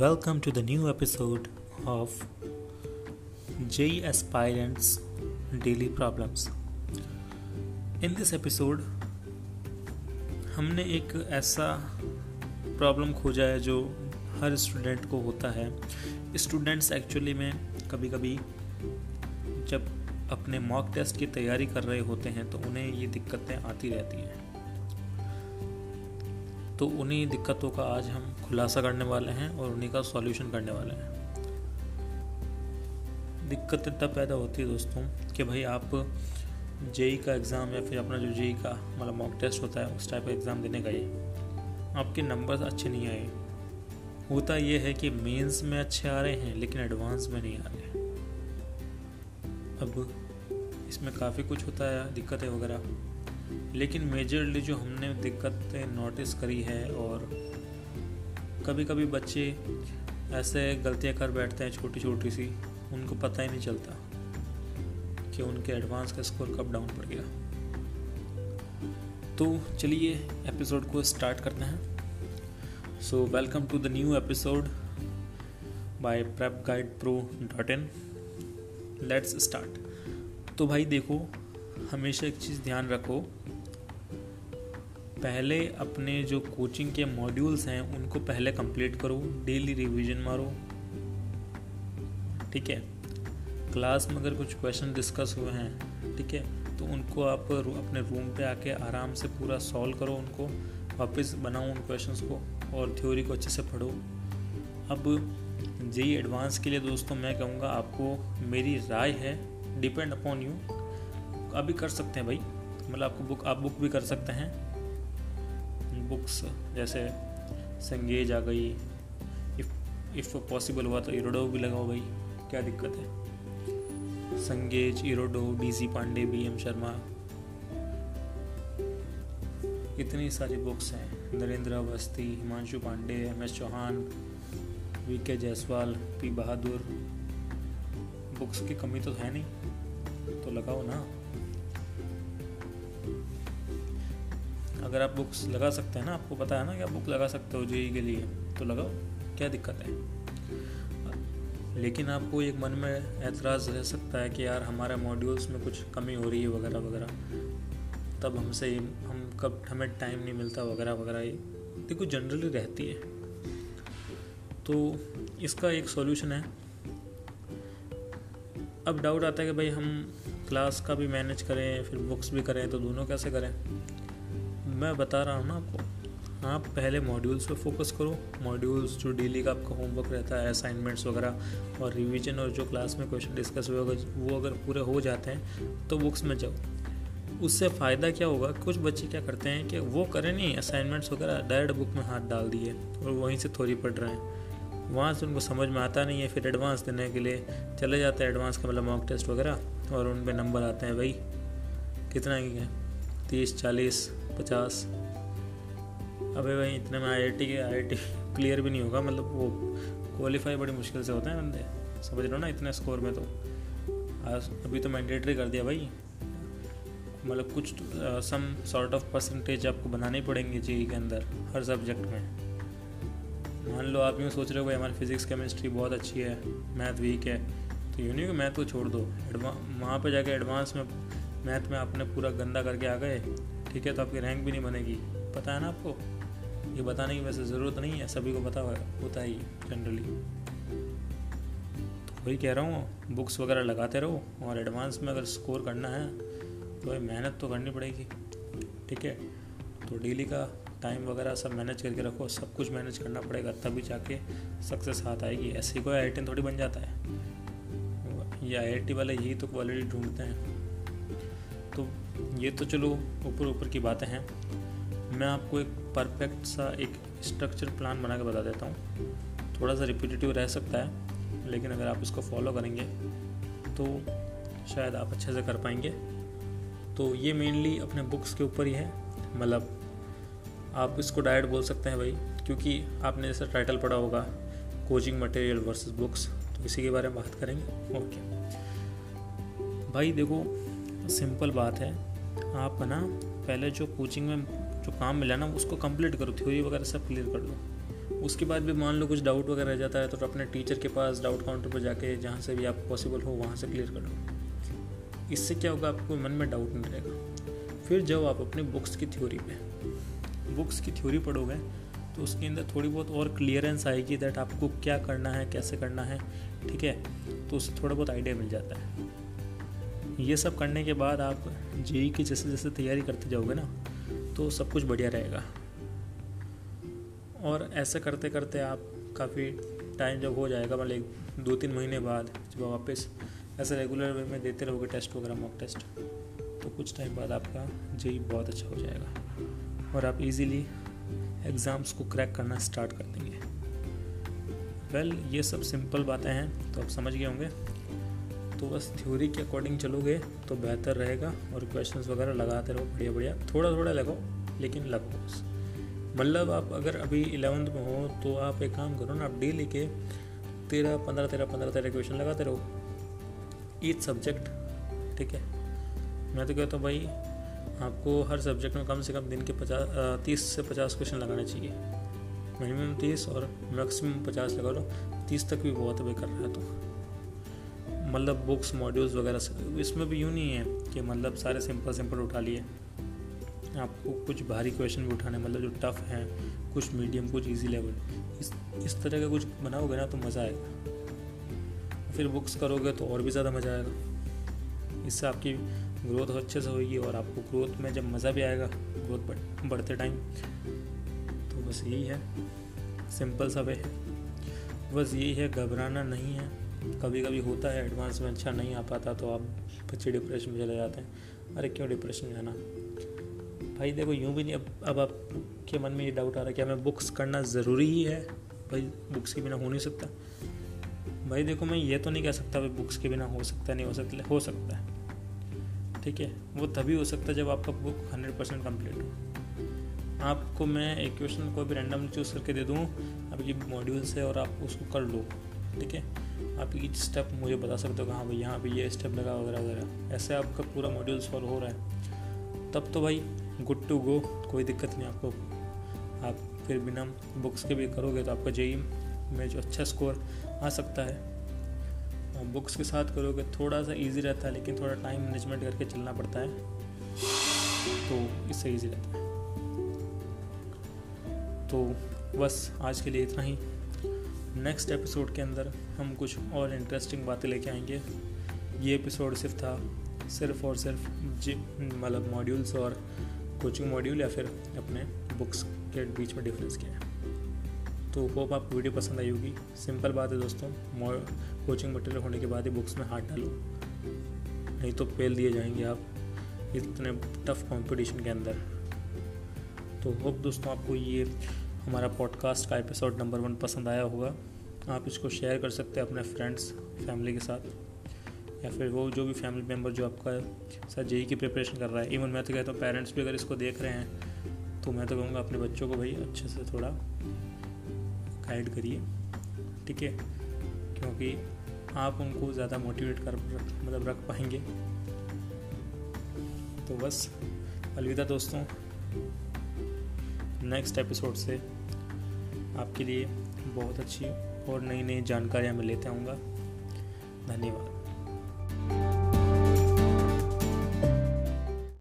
Welcome to the new episode of JE Aspirants Daily Problems. In this episode हमने एक ऐसा problem खोजा है जो हर स्टूडेंट को होता है स्टूडेंट्स एक्चुअली में कभी कभी जब अपने मॉक टेस्ट की तैयारी कर रहे होते हैं तो उन्हें ये दिक्कतें आती रहती हैं तो उन्हीं दिक्कतों का आज हम खुलासा करने वाले हैं और उन्हीं का सॉल्यूशन करने वाले हैं। दिक्कत तब पैदा होती है दोस्तों कि भाई आप जेई का एग्ज़ाम या फिर अपना जो जेई का मतलब मॉक टेस्ट होता है, उस टाइप का एग्ज़ाम देने गए। आपके नंबर अच्छे नहीं आए। होता यह है कि मेंस में अच्छे आ रहे हैं, लेकिन एडवांस में नहीं आ रहे अब इसमें काफ़ी कुछ होता है, दिक्कतें वगैरह। लेकिन मेजरली जो हमने दिक्कतें नोटिस करी है और कभी कभी बच्चे ऐसे गलतियाँ कर बैठते हैं छोटी छोटी सी, उनको पता ही नहीं चलता कि उनके एडवांस का स्कोर कब डाउन पड़ गया। तो चलिए एपिसोड को स्टार्ट करते हैं। So welcome to the new episode by prep guide pro dot in let's start तो भाई देखो हमेशा एक चीज़ ध्यान रखो। पहले अपने जो कोचिंग के मॉड्यूल्स हैं, उनको पहले कंप्लीट करो। डेली रिवीजन मारो। ठीक है? क्लास में अगर कुछ क्वेश्चन डिस्कस हुए हैं, ठीक है? तो उनको आप अपने रूम पे आके आराम से पूरा सॉल्व करो उनको। वापस बनाओ उन क्वेश्चंस को और थ्योरी को अच्छे से पढ़ो। अब जेई एडवांस के लिए दोस्तों, मैं कहूँगा आपको, मेरी राय है डिपेंड अपॉन यू अभी कर सकते हैं भाई। मतलब आपको बुक, आप बुक भी कर सकते हैं। बुक्स, जैसे संगेज आ गई। इफ़ इफ़ पॉसिबल हुआ तो इरोडो भी लगाओ भाई, क्या दिक्कत है। Cengage, Irodov, D C Pandey B M Sharma. इतनी सारी बुक्स हैं। Narendra Awasthi, Himanshu Pandey, M S Chauhan, V K Jaiswal, P बहादुर। बुक्स की कमी तो है नहीं तो लगाओ ना। अगर आप बुक्स लगा सकते हैं ना, आपको पता है ना कि आप बुक लगा सकते हो जेई के लिए तो लगाओ, क्या दिक्कत है? लेकिन आपको एक मन में एतराज़ रह सकता है कि यार, हमारे मॉड्यूल्स में कुछ कमी हो रही है वगैरह वगैरह। तब हमसे, हम कब, हमें टाइम नहीं मिलता वगैरह वगैरह। ये देखो जनरली रहती है। तो इसका एक सॉल्यूशन है। अब डाउट आता है कि भाई हम क्लास का भी मैनेज करें, फिर बुक्स भी करें तो दोनों कैसे करें? मैं बता रहा हूँ ना आपको, आप पहले मॉड्यूल्स पे फोकस करो। मॉड्यूल्स जो डेली का आपका होमवर्क रहता है असाइनमेंट्स वगैरह और रिवीजन और जो क्लास में क्वेश्चन डिस्कस हुए वो अगर पूरे हो जाते हैं तो बुक्स में जाओ। उससे फ़ायदा क्या होगा? कुछ बच्चे क्या करते हैं कि वो करें नहीं असाइनमेंट्स वगैरह डायरेक्ट बुक में हाथ डाल दिए और वहीं से थोड़ी पढ़ रहे हैं। वहाँ से उनको समझ में आता नहीं है, फिर एडवांस देने के लिए चले जाते हैं एडवांस का मतलब मॉक टेस्ट वगैरह और उन पर नंबर आते हैं, भाई। कितना ही है। तीस, चालीस, पचास। अबे भाई, इतने में IIT के आई क्लियर भी नहीं होगा मतलब वो क्वालिफाई बड़ी मुश्किल से होते हैं बंदे। समझ लो ना इतने स्कोर में तो। आज अभी तो मैंडेटरी कर दिया भाई। मतलब कुछ सम सॉर्ट ऑफ़ परसेंटेज आपको बनाने पड़ेंगे जी के अंदर, हर सब्जेक्ट में। मान लो आप यूँ सोच रहे हो, भाई, हमारी फिजिक्स केमिस्ट्री बहुत अच्छी है मैथ वीक है। तो यूँ नहीं मैथ को छोड़ दो। वहाँ पर जाके एडवांस में मैथ में आपने पूरा गंदा करके आ गए, ठीक है तो आपकी रैंक भी नहीं बनेगी। पता है ना आपको? ये बताने की वैसे ज़रूरत नहीं है, सभी को पता होता ही जनरली तो वही कह रहा हूँ बुक्स वगैरह लगाते रहो, और एडवांस में अगर स्कोर करना है तो भाई मेहनत तो करनी पड़ेगी, ठीक है? तो डेली का टाइम वगैरह सब मैनेज करके रखो, सब कुछ मैनेज करना पड़ेगा, तभी जाके सक्सेस हाथ आएगी। ऐसे कोई आई थोड़ी बन जाता है। ये आई वाले यही तो क्वालिटी ढूंढते हैं। तो ये तो चलो ऊपर ऊपर की बातें हैं। मैं आपको एक परफेक्ट सा एक स्ट्रक्चर प्लान बना के बता देता हूँ। थोड़ा सा रिपीटेटिव रह सकता है, लेकिन अगर आप इसको फॉलो करेंगे तो शायद आप अच्छे से कर पाएँगे। तो ये मेनली अपने बुक्स के ऊपर ही है। मतलब आप इसको डायरेक्ट बोल सकते हैं भाई, क्योंकि आपने जैसा टाइटल पढ़ा होगा कोचिंग मटेरियल वर्सेस बुक्स तो इसी के बारे में बात करेंगे। ओके भाई देखो सिंपल बात है। आप ना पहले जो कोचिंग में जो काम मिला ना, उसको कंप्लीट करो थ्योरी वगैरह सब क्लियर कर लो उसके बाद भी मान लो कुछ डाउट वगैरह रह जाता है तो अपने टीचर के पास डाउट काउंटर पर जाके जहाँ से भी आप पॉसिबल हो, वहाँ से क्लियर कर लो इससे क्या होगा, आपको मन में डाउट नहीं रहेगा फिर जब आप अपने बुक्स की थ्योरी पे। बुक्स की थ्योरी पढ़ोगे तो उसके अंदर थोड़ी बहुत और क्लियरेंस आएगी दैट आपको क्या करना है, कैसे करना है, ठीक है? तो उससे थोड़ा बहुत आइडिया मिल जाता है। ये सब करने के बाद आप जेई की जैसे जैसे तैयारी करते जाओगे ना तो सब कुछ बढ़िया रहेगा। और ऐसे करते करते आप काफ़ी टाइम जब हो जाएगा मतलब दो तीन महीने बाद जब वापस ऐसे रेगुलर वे में देते रहोगे टेस्ट वगैरह मॉक टेस्ट तो कुछ टाइम बाद आपका जेई बहुत अच्छा हो जाएगा। और आप इजीली एग्ज़ाम्स को क्रैक करना स्टार्ट कर देंगे। वेल well, ये सब सिंपल बातें हैं तो आप समझ गए होंगे। तो बस थ्योरी के अकॉर्डिंग चलोगे तो बेहतर रहेगा और क्वेश्चंस वगैरह लगाते रहो बढ़िया बढ़िया। थोड़ा थोड़ा लगाओ लेकिन लगाओ मतलब आप अगर अभी इलेवंथ में हो तो आप एक काम करो ना, आप डेली के तेरह, पंद्रह तेरह पंद्रह, तेरह क्वेश्चन लगाते रहो। ईच सब्जेक्ट ठीक है? मैं तो कहता हूँ भाई, आपको हर सब्जेक्ट में कम से कम दिन के पचास तीस से पचास क्वेश्चन लगाने चाहिए। मिनिमम तीस और मैक्सिमम पचास लगा लो तीस तक भी बहुत है कर रहा है तो। मतलब बुक्स मॉड्यूल्स वगैरह इसमें भी यूँ नहीं है कि मतलब सारे सिंपल सिंपल उठा लिए। आपको कुछ भारी क्वेश्चन भी उठाने मतलब जो टफ हैं कुछ मीडियम कुछ इजी लेवल इस इस तरह का कुछ बनाओगे ना तो मज़ा आएगा। फिर बुक्स करोगे तो और भी ज़्यादा मज़ा आएगा। इससे आपकी ग्रोथ अच्छे से होगी और आपको ग्रोथ में जब मज़ा भी आएगा ग्रोथ बढ़, बढ़ते टाइम तो बस यही है। सिंपल सा वे है। बस यही है घबराना नहीं है। कभी कभी होता है एडवांस में अच्छा नहीं आ पाता तो आप बच्चे डिप्रेशन में चले जाते हैं। अरे क्यों डिप्रेशन जाना भाई देखो, यूँ भी नहीं, अब अब आपके मन में ये डाउट आ रहा है कि हमें बुक्स करना ज़रूरी ही है। भाई बुक्स के बिना हो नहीं सकता। भाई देखो, मैं ये तो नहीं कह सकता भाई बुक्स के बिना हो सकता नहीं हो सकता हो सकता है। ठीक है? वो तभी हो सकता है जब आपका बुक हंड्रेड परसेंट कंप्लीट हो। आपको मैं एक क्वेश्चन कोई भी रैंडम चूज़ करके दे दूँ, आपकी मॉड्यूल से और आप उसको कर लो। ठीक है? आप ईच स्टेप मुझे बता सकते हो कि हाँ भाई यहाँ पे ये स्टेप लगा, वगैरह वगैरह। ऐसे आपका पूरा मॉड्यूल सॉल्व हो रहा है। तब तो भाई गुड टू गो कोई दिक्कत नहीं आपको। आप फिर बिना बुक्स के भी करोगे तो आपका जेई में जो अच्छा स्कोर आ सकता है। बुक्स के साथ करोगे, थोड़ा सा इजी रहता है, लेकिन थोड़ा टाइम मैनेजमेंट करके चलना पड़ता है। तो इससे इजी रहता है। तो बस आज के लिए इतना ही। नेक्स्ट एपिसोड के अंदर हम कुछ और इंटरेस्टिंग बातें लेके आएँगे। ये एपिसोड सिर्फ़ था, सिर्फ़ और सिर्फ़ मतलब मॉड्यूल्स और कोचिंग मॉड्यूल या फिर अपने बुक्स के बीच में डिफरेंस क्या है। तो होप आपको वीडियो पसंद आई होगी। सिंपल बात है दोस्तों कोचिंग मटेरियल होने के बाद ही बुक्स में हाथ डालो। नहीं तो फेल दिए जाएँगे आप इतने टफ कंपटीशन के अंदर। तो होप दोस्तों आपको ये हमारा पॉडकास्ट का एपिसोड नंबर वन पसंद आया होगा। आप इसको शेयर कर सकते हैं अपने फ्रेंड्स फैमिली के साथ, या फिर वो जो भी फैमिली मेंबर जो आपका साथ जेई की प्रिपरेशन कर रहा है। इवन मैं तो कहता हूँ पेरेंट्स भी अगर इसको देख रहे हैं तो मैं तो कहूँगा अपने बच्चों को भाई अच्छे से थोड़ा गाइड करिए, ठीक है? क्योंकि आप उनको ज़्यादा मोटिवेट कर मतलब रख पाएँगे। तो बस, अलविदा दोस्तों। नेक्स्ट एपिसोड से आपके लिए बहुत अच्छी और नई नई जानकारियाँ मैं लेते आऊँगा। धन्यवाद।